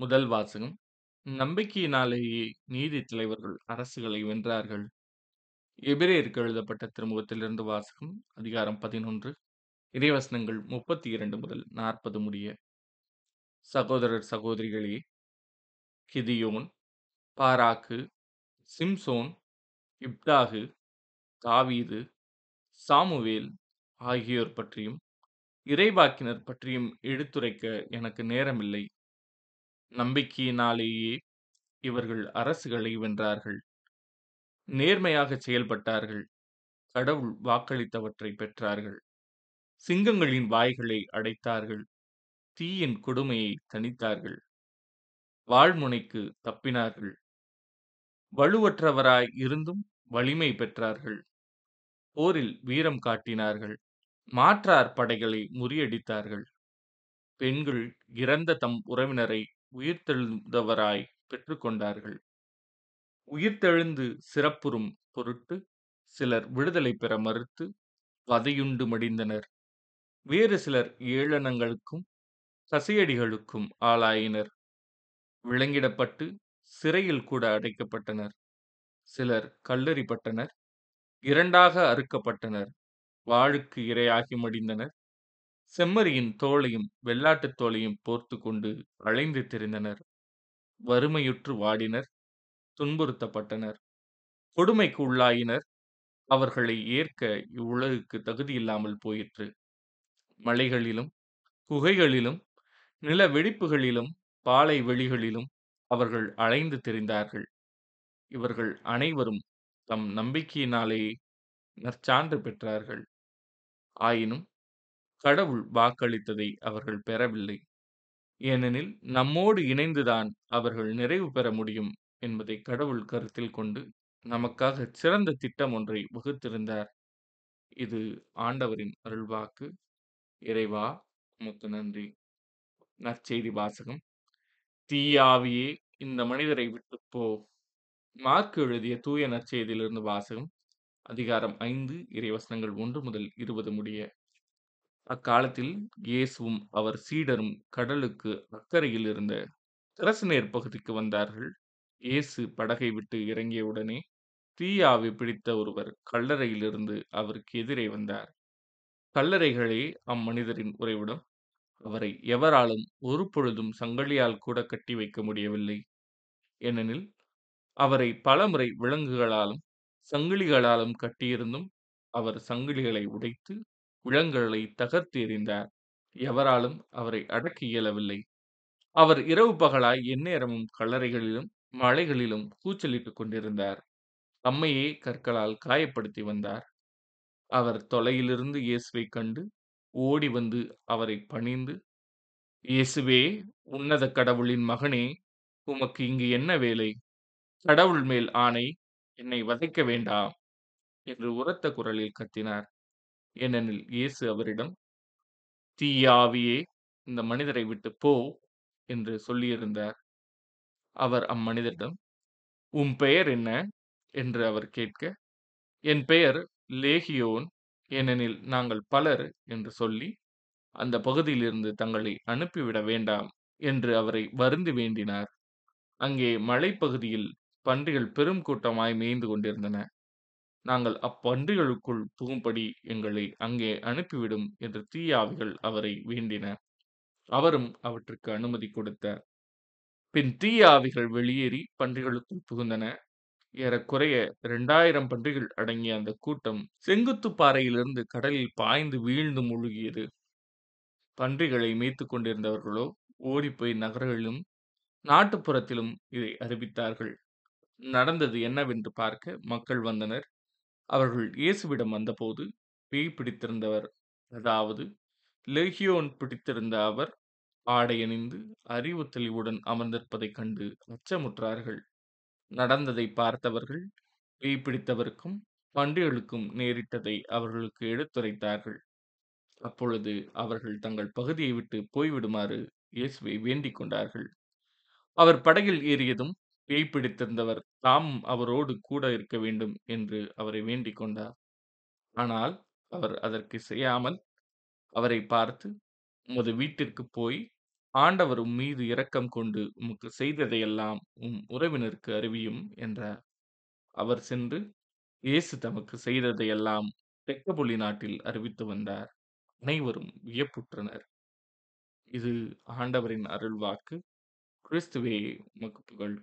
முதல் வாசகம் நம்பிக்கையினாலேயே நீதித் தலைவர்கள் அரசுகளை வென்றார்கள். எபிரெயருக்கு எழுதப்பட்ட திருமுகத்திலிருந்து வாசகம் அதிகாரம் பதினொன்று இறைவசனங்கள் முப்பத்தி இரண்டு முதல் நாற்பது முடிய. சகோதரர் சகோதரிகளே, கிதியோன், பாராக்கு, சிம்சோன், இப்தாகு, தாவீது, சாமுவேல் ஆகியோர் பற்றியும் இறைவாக்கினர் பற்றியும் எடுத்துரைக்க எனக்கு நேரமில்லை. நம்பிக்கையினாலேயே இவர்கள் அரசுகளை வென்றார்கள். நேர்மையாகச் செயல்பட்டார்கள். கடவுள் வாக்களித்தவற்றை பெற்றார்கள். சிங்கங்களின் வாய்களை அடைத்தார்கள். தீயின் கொடுமையை தணித்தார்கள். வாழ்முனைக்கு தப்பினார்கள். வலுவற்றவராய் இருந்தும் வலிமை பெற்றார்கள். போரில் வீரம் காட்டினார்கள். மாற்றார் படைகளை முறியடித்தார்கள். பெண்கள் இறந்த தம் உறவினரை உயிர்த்தெழுந்தவராய் பெற்றுக்கொண்டார்கள். உயிர்த்தெழுந்து சிறப்புறும் பொருட்டு சிலர் விடுதலை பெற மறுத்து வதையுண்டு மடிந்தனர். வேறு சிலர் ஏளனங்களுக்கும் கசையடிகளுக்கும் ஆளாயினர். விலங்கிடப்பட்டு சிறையில் கூட அடைக்கப்பட்டனர். சிலர் கல்லறிப்பட்டனர் இரண்டாக அறுக்கப்பட்டனர். வாளுக்கு இரையாகி மடிந்தனர். செம்மறியின் தோலையும் வெள்ளாட்டுத் தோலையும் போர்த்து கொண்டு அலைந்து திரிந்தனர். வறுமையுற்று வாடினர். துன்புறுத்தப்பட்டனர். கொடுமைக்கு உள்ளாயினர். அவர்களை ஏற்க இவ்வுலகுக்கு தகுதியில்லாமல் போயிற்று. மலைகளிலும் குகைகளிலும் நில வெடிப்புகளிலும் பாலை வெளிகளிலும் அவர்கள் அலைந்து திரிந்தார்கள். இவர்கள் அனைவரும் தம் நம்பிக்கையினாலேயே நற்சான்று பெற்றார்கள். ஆயினும் கடவுள் வாக்களித்ததை அவர்கள் பெறவில்லை. ஏனெனில் நம்மோடு இணைந்துதான் அவர்கள் நிறைவு பெற முடியும் என்பதை கடவுள் கருத்தில் கொண்டு நமக்காகச் சிறந்த திட்டம் ஒன்றை வகுத்திருந்தார். இது ஆண்டவரின் அருள்வாக்கு. இறைவா உமக்கு நன்றி. நற்செய்தி வாசகம் தீயாவியே இந்த மனிதரை விட்டுப் போ. மாற்கு எழுதிய தூய நற்செய்தியிலிருந்து வாசகம் அதிகாரம் ஐந்து இறைவசனங்கள் ஒன்று முதல் இருபது முடிய. அக்காலத்தில் இயேசுவும் அவர் சீடரும் கடலுக்கு அக்கறையில் இருந்த திரசநேர் பகுதிக்கு வந்தார்கள். இயேசு படகை விட்டு இறங்கியவுடனே தீயாவி பிடித்த ஒருவர் கல்லறையிலிருந்து அவருக்கு எதிரே வந்தார். கல்லறைகளே அம்மனிதரின் உறைவிடம். அவரை எவராலும் ஒரு பொழுதும் சங்கலியால் கூட கட்டி வைக்க முடியவில்லை. ஏனெனில் அவரை பலமுறை விலங்குகளாலும் சங்கிலிகளாலும் கட்டியிருந்தும் அவர் சங்கிலிகளை உடைத்து விலங்குகளை தகர்த்து எறிந்தார். எவராலும் அவரை அடக்க இயலவில்லை. அவர் இரவு பகலாய் எந்நேரமும் கல்லறைகளிலும் மலைகளிலும் கூச்சலிட்டுக் கொண்டிருந்தார். தம்மையே கற்களால் காயப்படுத்தி வந்தார். அவர் தொலையிலிருந்து இயேசுவைக் கண்டு ஓடி வந்து அவரை பணிந்து இயேசுவே உன்னத கடவுளின் மகனே உமக்கு இங்கு என்ன வேலை? கடவுள் மேல் ஆணை என்னை வதைக்க வேண்டாம் என்று உரத்த குரலில் கத்தினார். ஏனெனில் இயேசு அவரிடம் தீயாவியே இந்த மனிதரை விட்டு போ என்று சொல்லியிருந்தார். அவர் அம்மனிதரிடம் உம் பெயர் என்ன? என்று அவர் கேட்க என் பெயர் லேகியோன் ஏனெனில் நாங்கள் பலர் என்று சொல்லி அந்த பகுதியிலிருந்து தங்களை அனுப்பிவிட வேண்டாம் என்று அவரை வருந்து வேண்டினார். அங்கே மலைப்பகுதியில் பன்றிகள் பெரும் கூட்டமாய் மேய்ந்து கொண்டிருந்தன. நாங்கள் அப்பன்றிகளுக்குள் புகும்படி எங்களை அங்கே அனுப்பிவிடும் என்று தீயாவிகள் அவரை வேண்டின. அவரும் அவற்றுக்கு அனுமதி கொடுத்தார். பின் தீயாவிகள் வெளியேறி பன்றிகளுக்குள் புகுந்தன. ஏறக்குறைய இரண்டாயிரம் பன்றிகள் அடங்கிய அந்த கூட்டம் செங்குத்து பாறையிலிருந்து கடலில் பாய்ந்து வீழ்ந்து முழுகியது. பன்றிகளை மேய்த்து கொண்டிருந்தவர்களோ ஓடிப்போய் நகரங்களிலும் நாட்டுப்புறத்திலும் இதை அறிவித்தார்கள். நடந்தது என்னவென்று பார்க்க மக்கள் வந்தனர். அவர்கள் இயேசுவிடம் வந்தபோது பேய் பிடித்திருந்தவர் அதாவது லேகியோன் பிடித்திருந்த அவர் ஆடையணிந்து அறிவு தெளிவுடன் அமர்ந்திருப்பதைக் கண்டு அச்சமுற்றார்கள். நடந்ததைப் பார்த்தவர்கள் பேய் பிடித்தவருக்கும் பண்டிகளுக்கும் நேரிட்டதை அவர்களுக்கு எடுத்துரைத்தார்கள். அப்பொழுது அவர்கள் தங்கள் பகுதியை விட்டு போய்விடுமாறு இயேசுவை வேண்டிக் கொண்டார்கள். அவர் படகில் ஏறியதும் பேய் பிடித்திருந்தவர் தாம் அவரோடு கூட இருக்க வேண்டும் என்று அவரை வேண்டிக் கொண்டார். ஆனால் அவர் அதற்கு இசையாமல் அவரைப் பார்த்து உமது வீட்டிற்குப் போய் ஆண்டவர் உம்மீது இரக்கம் கொண்டு உமக்குச் செய்ததையெல்லாம் உம் உறவினருக்கு அறிவியும் என்றார். அவர் சென்று இயேசு தமக்குச் செய்ததையெல்லாம் தெக்கப்பொலி நாட்டில் அறிவித்து வந்தார். அனைவரும் வியப்புற்றனர். இது ஆண்டவரின் அருள்வாக்கு. கிறிஸ்துவே உமக்கு புகழ்.